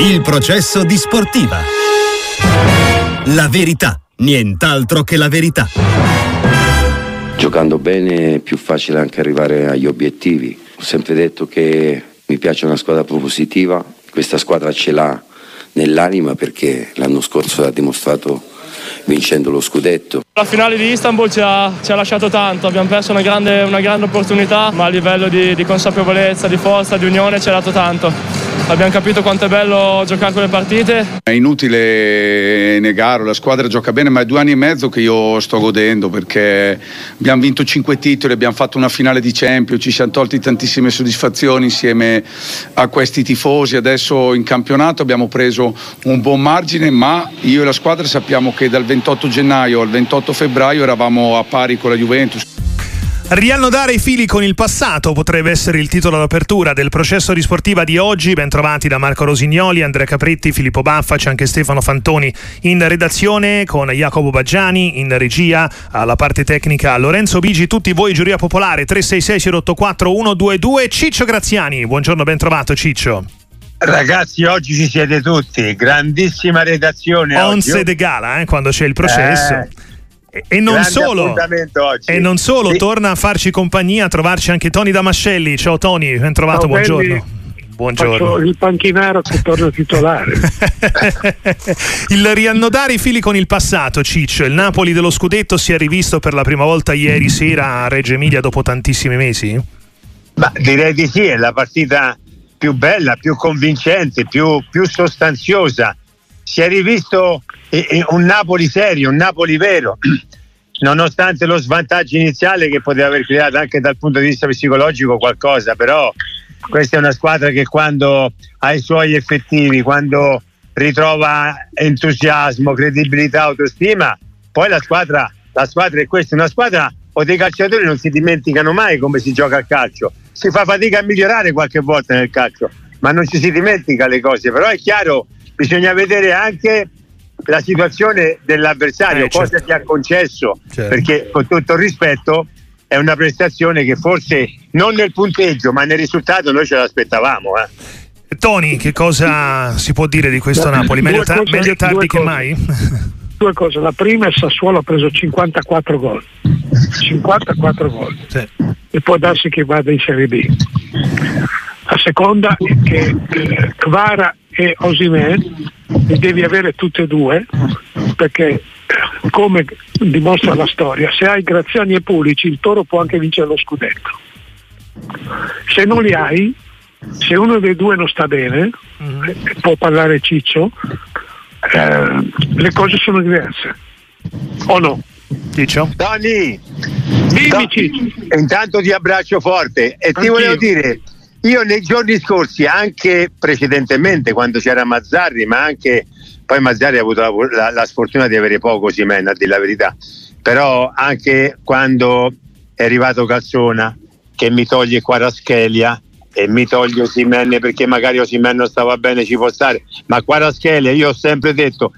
Il processo di sportiva. La verità, nient'altro che la verità. Giocando bene è più facile anche arrivare agli obiettivi. Ho sempre detto che mi piace una squadra propositiva, questa squadra ce l'ha nell'anima perché l'anno scorso ha dimostrato vincendo lo scudetto. La finale di Istanbul ci ha, ci ha lasciato tanto, abbiamo perso una grande, una grande opportunità, ma a livello di, di consapevolezza, di forza, di unione ci ha dato tanto abbiamo capito quanto è bello giocare quelle partite. È inutile negarlo, la squadra gioca bene, ma è due anni e mezzo che io sto godendo perché abbiamo vinto cinque titoli, abbiamo fatto una finale di Champions, ci siamo tolti tantissime soddisfazioni insieme a questi tifosi. Adesso in campionato abbiamo preso un buon margine, ma io e la squadra sappiamo che dal 28 gennaio al 28 febbraio eravamo a pari con la Juventus. Riannodare i fili con il passato potrebbe essere il titolo d'apertura del processo di sportiva di oggi. Ben trovati da Marco Rosignoli, Andrea Capretti, Filippo Baffa, c'è anche Stefano Fantoni in redazione con Jacopo Baggiani in regia, alla parte tecnica Lorenzo Bigi, tutti voi giuria popolare 366 084 122 Ciccio Graziani. Buongiorno, ben trovato Ciccio. Ragazzi, oggi ci siete tutti, grandissima redazione. Onze de gala, eh, quando c'è il processo. Eh. E non, solo, e non solo, sì. torna a farci compagnia, a trovarci anche Tony Damascelli. Ciao Tony, ben trovato, Ciao, buongiorno. Belli. Buongiorno. il panchinaro che torna titolare. il riannodare i fili con il passato, Ciccio. Il Napoli dello scudetto si è rivisto per la prima volta ieri sera a Reggio Emilia dopo tantissimi mesi? Ma direi di sì, è la partita più bella, più convincente, più, più sostanziosa. Si è rivisto un Napoli serio, un Napoli vero, nonostante lo svantaggio iniziale che poteva aver creato anche dal punto di vista psicologico qualcosa, però questa è una squadra che quando ha i suoi effettivi, quando ritrova entusiasmo, credibilità, autostima, poi la squadra, la squadra è questa, una squadra o dei calciatori non si dimenticano mai come si gioca a calcio, si fa fatica a migliorare qualche volta nel calcio, ma non ci si dimentica le cose, però è chiaro, bisogna vedere anche la situazione dell'avversario, eh, cosa certo. ti ha concesso, certo. perché con tutto il rispetto è una prestazione che forse non nel punteggio ma nel risultato noi ce l'aspettavamo. Eh. Tony, che cosa si può dire di questo Napoli? Meglio, ta- cose, meglio tardi che mai? Due cose, la prima è Sassuolo ha preso 54 gol, 54 gol sì. e può darsi che vada in Serie B. La seconda è che eh, Kvara e Osimen li devi avere tutte e due perché come dimostra la storia se hai Graziani e Pulici il Toro può anche vincere lo scudetto se non li hai se uno dei due non sta bene mm-hmm. può parlare Ciccio eh, le cose sono diverse o no? Ciccio? Tony dimmi Ciccio intanto ti abbraccio forte e Anch'io. ti volevo dire io nei giorni scorsi, anche precedentemente, quando c'era Mazzarri, ma anche poi Mazzarri ha avuto la, la, la sfortuna di avere poco Simen, a dire la verità, però anche quando è arrivato Calzona, che mi toglie Quaraschelia e mi toglie Osimenne perché magari Osimenne non stava bene, ci può stare, ma Quaraschelia io ho sempre detto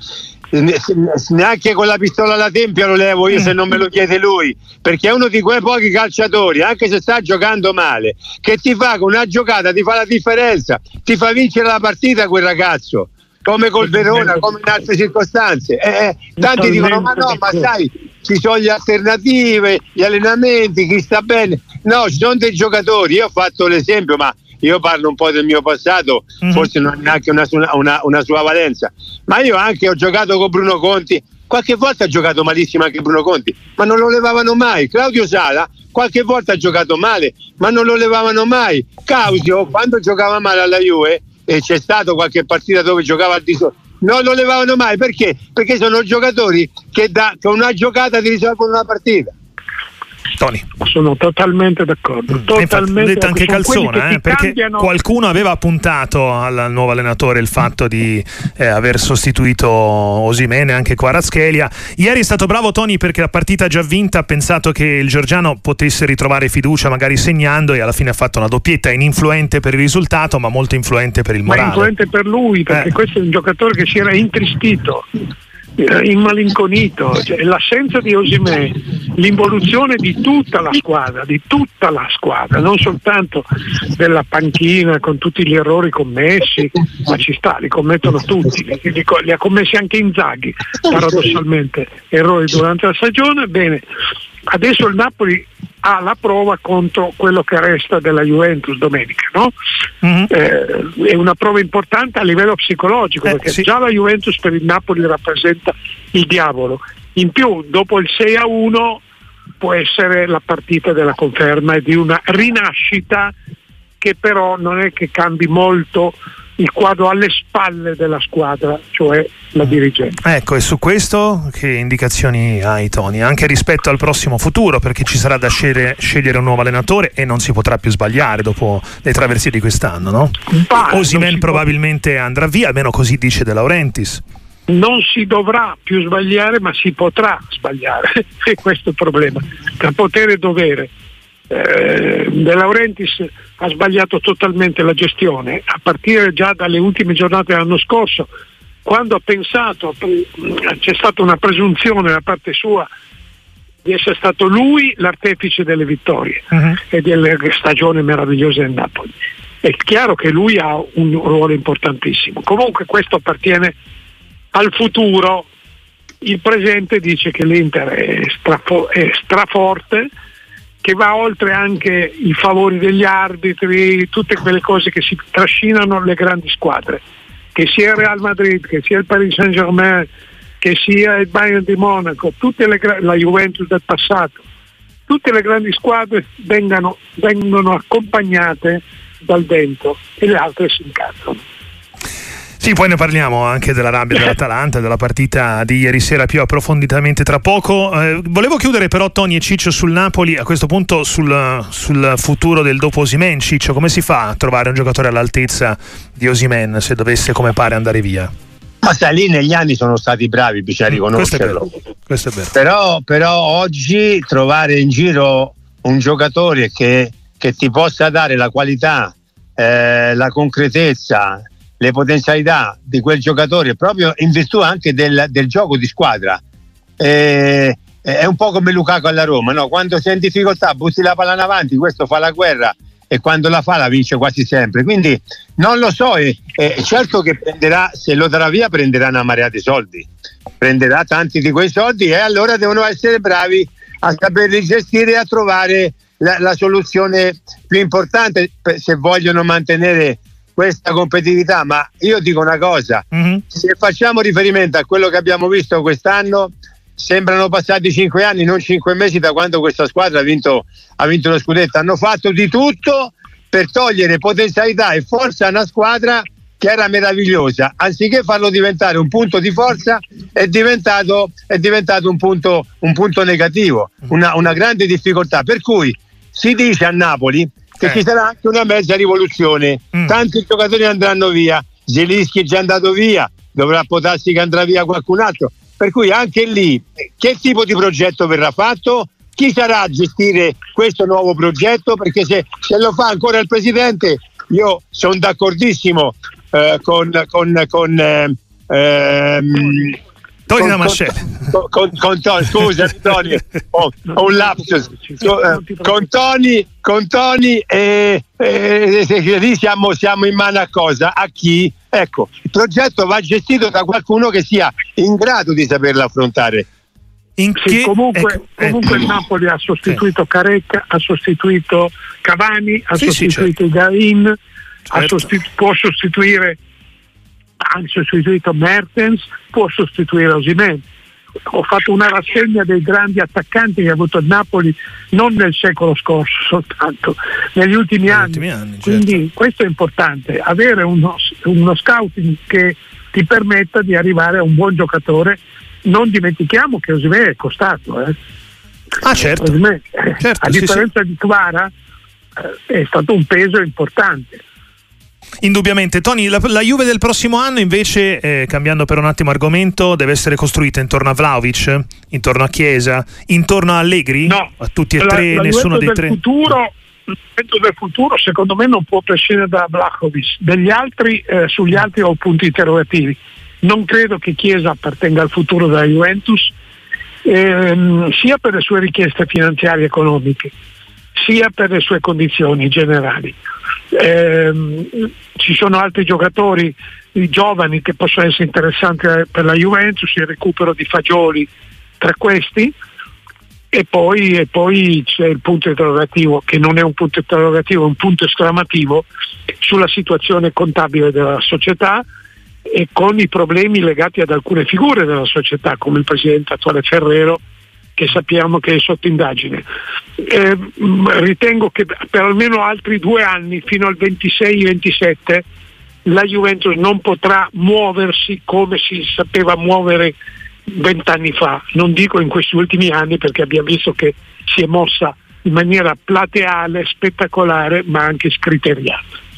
neanche con la pistola alla tempia lo levo io se non me lo chiede lui perché è uno di quei pochi calciatori anche se sta giocando male che ti fa con una giocata ti fa la differenza ti fa vincere la partita quel ragazzo come col Verona come in altre circostanze. Eh, eh, tanti dicono ma no ma sai ci sono le alternative gli allenamenti chi sta bene. No ci sono dei giocatori io ho fatto l'esempio ma io parlo un po' del mio passato, mm-hmm. forse non ha neanche una, una, una, sua valenza, ma io anche ho giocato con Bruno Conti, qualche volta ha giocato malissimo anche Bruno Conti, ma non lo levavano mai. Claudio Sala qualche volta ha giocato male, ma non lo levavano mai. Causio, quando giocava male alla Juve, e c'è stato qualche partita dove giocava al di sopra, non lo levavano mai perché? Perché sono giocatori che da, con una giocata ti risolvono una partita. Tony. Sono totalmente d'accordo. Mm. Totalmente detto anche Calzona, eh, perché cambiano... qualcuno aveva puntato al nuovo allenatore il fatto di eh, aver sostituito Osimene, anche Quaraschelia. Ieri è stato bravo Tony perché la partita già vinta ha pensato che il Giorgiano potesse ritrovare fiducia magari segnando e alla fine ha fatto una doppietta ininfluente per il risultato ma molto influente per il morale. Ma influente per lui perché eh. questo è un giocatore che si era intristito eh, immalinconito, cioè, l'assenza di Osimè l'involuzione di tutta la squadra, di tutta la squadra, non soltanto della panchina con tutti gli errori commessi, ma ci sta, li commettono tutti, li, li, li ha commessi anche Inzaghi, paradossalmente, errori durante la stagione, bene, adesso il Napoli ha la prova contro quello che resta della Juventus domenica, no? mm-hmm. eh, è una prova importante a livello psicologico eh, perché sì. già la Juventus per il Napoli rappresenta il diavolo. In più, dopo il 6 a 1 può essere la partita della conferma e di una rinascita che però non è che cambi molto il quadro alle spalle della squadra, cioè la dirigente. Ecco, e su questo che indicazioni hai Tony? Anche rispetto al prossimo futuro, perché ci sarà da scegliere, scegliere un nuovo allenatore e non si potrà più sbagliare dopo le traversie di quest'anno, no? Osimen probabilmente può... andrà via, almeno così dice De Laurentiis. Non si dovrà più sbagliare, ma si potrà sbagliare, e questo è il problema, tra potere e dovere. Eh, De Laurentiis ha sbagliato totalmente la gestione a partire già dalle ultime giornate dell'anno scorso quando ha pensato c'è stata una presunzione da parte sua di essere stato lui l'artefice delle vittorie uh-huh. e delle stagioni meravigliose del Napoli. È chiaro che lui ha un ruolo importantissimo. Comunque questo appartiene al futuro il presente dice che l'Inter è, strafo- è straforte che va oltre anche i favori degli arbitri, tutte quelle cose che si trascinano le grandi squadre, che sia il Real Madrid, che sia il Paris Saint Germain, che sia il Bayern di Monaco, le, la Juventus del passato, tutte le grandi squadre vengano, vengono accompagnate dal vento e le altre si incazzano. Sì, poi ne parliamo anche della rabbia dell'Atalanta, della partita di ieri sera più approfonditamente tra poco. Eh, volevo chiudere però Tony e Ciccio sul Napoli, a questo punto sul, sul futuro del dopo Osimen. Ciccio, come si fa a trovare un giocatore all'altezza di Osimen se dovesse come pare andare via? Ma sai, lì negli anni sono stati bravi, bisogna riconoscerlo. Questo è. Questo è vero. Però, però, oggi trovare in giro un giocatore che, che ti possa dare la qualità, eh, la concretezza, le potenzialità di quel giocatore proprio in virtù anche del, del gioco di squadra. Eh, è un po' come Lukaku alla Roma, no? quando sei in difficoltà butti la palla in avanti, questo fa la guerra e quando la fa la vince quasi sempre. Quindi non lo so, e, e certo che prenderà, se lo darà via prenderà una marea di soldi, prenderà tanti di quei soldi e allora devono essere bravi a saperli gestire e a trovare la, la soluzione più importante se vogliono mantenere questa competitività, ma io dico una cosa, mm-hmm. se facciamo riferimento a quello che abbiamo visto quest'anno, sembrano passati cinque anni, non cinque mesi da quando questa squadra ha vinto, ha vinto lo scudetto. Hanno fatto di tutto per togliere potenzialità e forza a una squadra che era meravigliosa, anziché farlo diventare un punto di forza, è diventato, è diventato un, punto, un punto negativo, una, una grande difficoltà. Per cui si dice a Napoli che eh. ci sarà anche una mezza rivoluzione. Mm. Tanti giocatori andranno via, Zelischi è già andato via, dovrà potarsi che andrà via qualcun altro. Per cui anche lì che tipo di progetto verrà fatto? Chi sarà a gestire questo nuovo progetto? Perché se, se lo fa ancora il presidente, io sono d'accordissimo eh, con, con, con eh, ehm, Tony da Mascelli. Con, con, con, Tony, scusa Tony, ho, ho, un lapsus. Con Tony, con Tony e, e, e, lì siamo, siamo in mano a cosa? A chi? Ecco, il progetto va gestito da qualcuno che sia in grado di saperlo affrontare. Sì, che... comunque, ecco, comunque ecco. il Napoli ha sostituito sì. Carecca, ha sostituito Cavani, ha sì, sostituito sì, certo. Gain, certo. sostitu- può sostituire ha sostituito Mertens, può sostituire Osimen. Ho fatto una rassegna dei grandi attaccanti che ha avuto il Napoli non nel secolo scorso soltanto, negli ultimi negli anni. Ultimi anni certo. Quindi questo è importante, avere uno, uno scouting che ti permetta di arrivare a un buon giocatore. Non dimentichiamo che Osimen è costato. Eh. Ah certo. Osimè, certo a differenza sì, sì. di Kvara eh, è stato un peso importante. Indubbiamente. Tony, la, la, Juve del prossimo anno invece, eh, cambiando per un attimo argomento, deve essere costruita intorno a Vlaovic, intorno a Chiesa, intorno a Allegri? No. A tutti e tre, la, nessuno dei tre? Futuro, il momento del futuro secondo me non può prescindere da Vlaovic. Degli altri, eh, sugli altri ho punti interrogativi. Non credo che Chiesa appartenga al futuro della Juventus ehm, sia per le sue richieste finanziarie economiche, sia per le sue condizioni generali. Eh, ci sono altri giocatori giovani che possono essere interessanti per la Juventus, il recupero di Fagioli tra questi e poi, e poi c'è il punto interrogativo che non è un punto interrogativo, è un punto esclamativo sulla situazione contabile della società e con i problemi legati ad alcune figure della società come il presidente attuale Ferrero che sappiamo che è sotto indagine. Eh, ritengo che per almeno altri due anni, fino al 26-27, la Juventus non potrà muoversi come si sapeva muovere vent'anni fa, non dico in questi ultimi anni perché abbiamo visto che si è mossa in maniera plateale, spettacolare, ma anche scriteriata.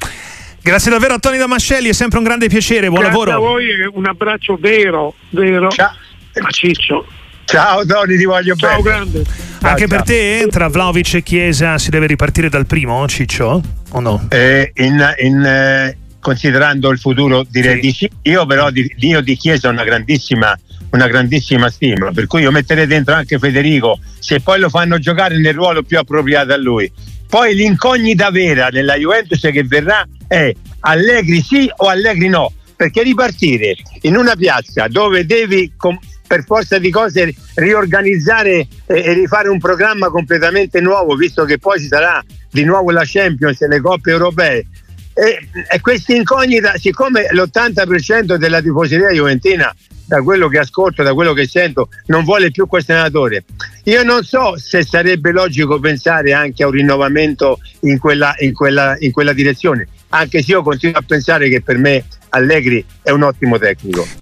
Grazie davvero a Tony Damascelli, è sempre un grande piacere, buon Grazie lavoro. a voi un abbraccio vero, vero ciao. a Ciccio. Ciao Tony, ti voglio ciao, bene. grande. Ciao, Anche ciao. per te, tra Vlaovic e Chiesa, si deve ripartire dal primo, Ciccio? O no? Eh, in, in, eh, considerando il futuro direi sì. di sì. Io però di, io di Chiesa ho una grandissima, una grandissima stima, per cui io metterei dentro anche Federico, se poi lo fanno giocare nel ruolo più appropriato a lui. Poi l'incognita vera nella Juventus che verrà è Allegri sì o Allegri no, perché ripartire in una piazza dove devi com- per forza di cose riorganizzare e, rifare un programma completamente nuovo, visto che poi ci sarà di nuovo la Champions e le coppe europee. E, e questa incognita, siccome l'80% della tifoseria juventina da quello che ascolto, da quello che sento, non vuole più questo allenatore. Io non so se sarebbe logico pensare anche a un rinnovamento in quella, in quella, in quella direzione, anche se io continuo a pensare che per me Allegri è un ottimo tecnico.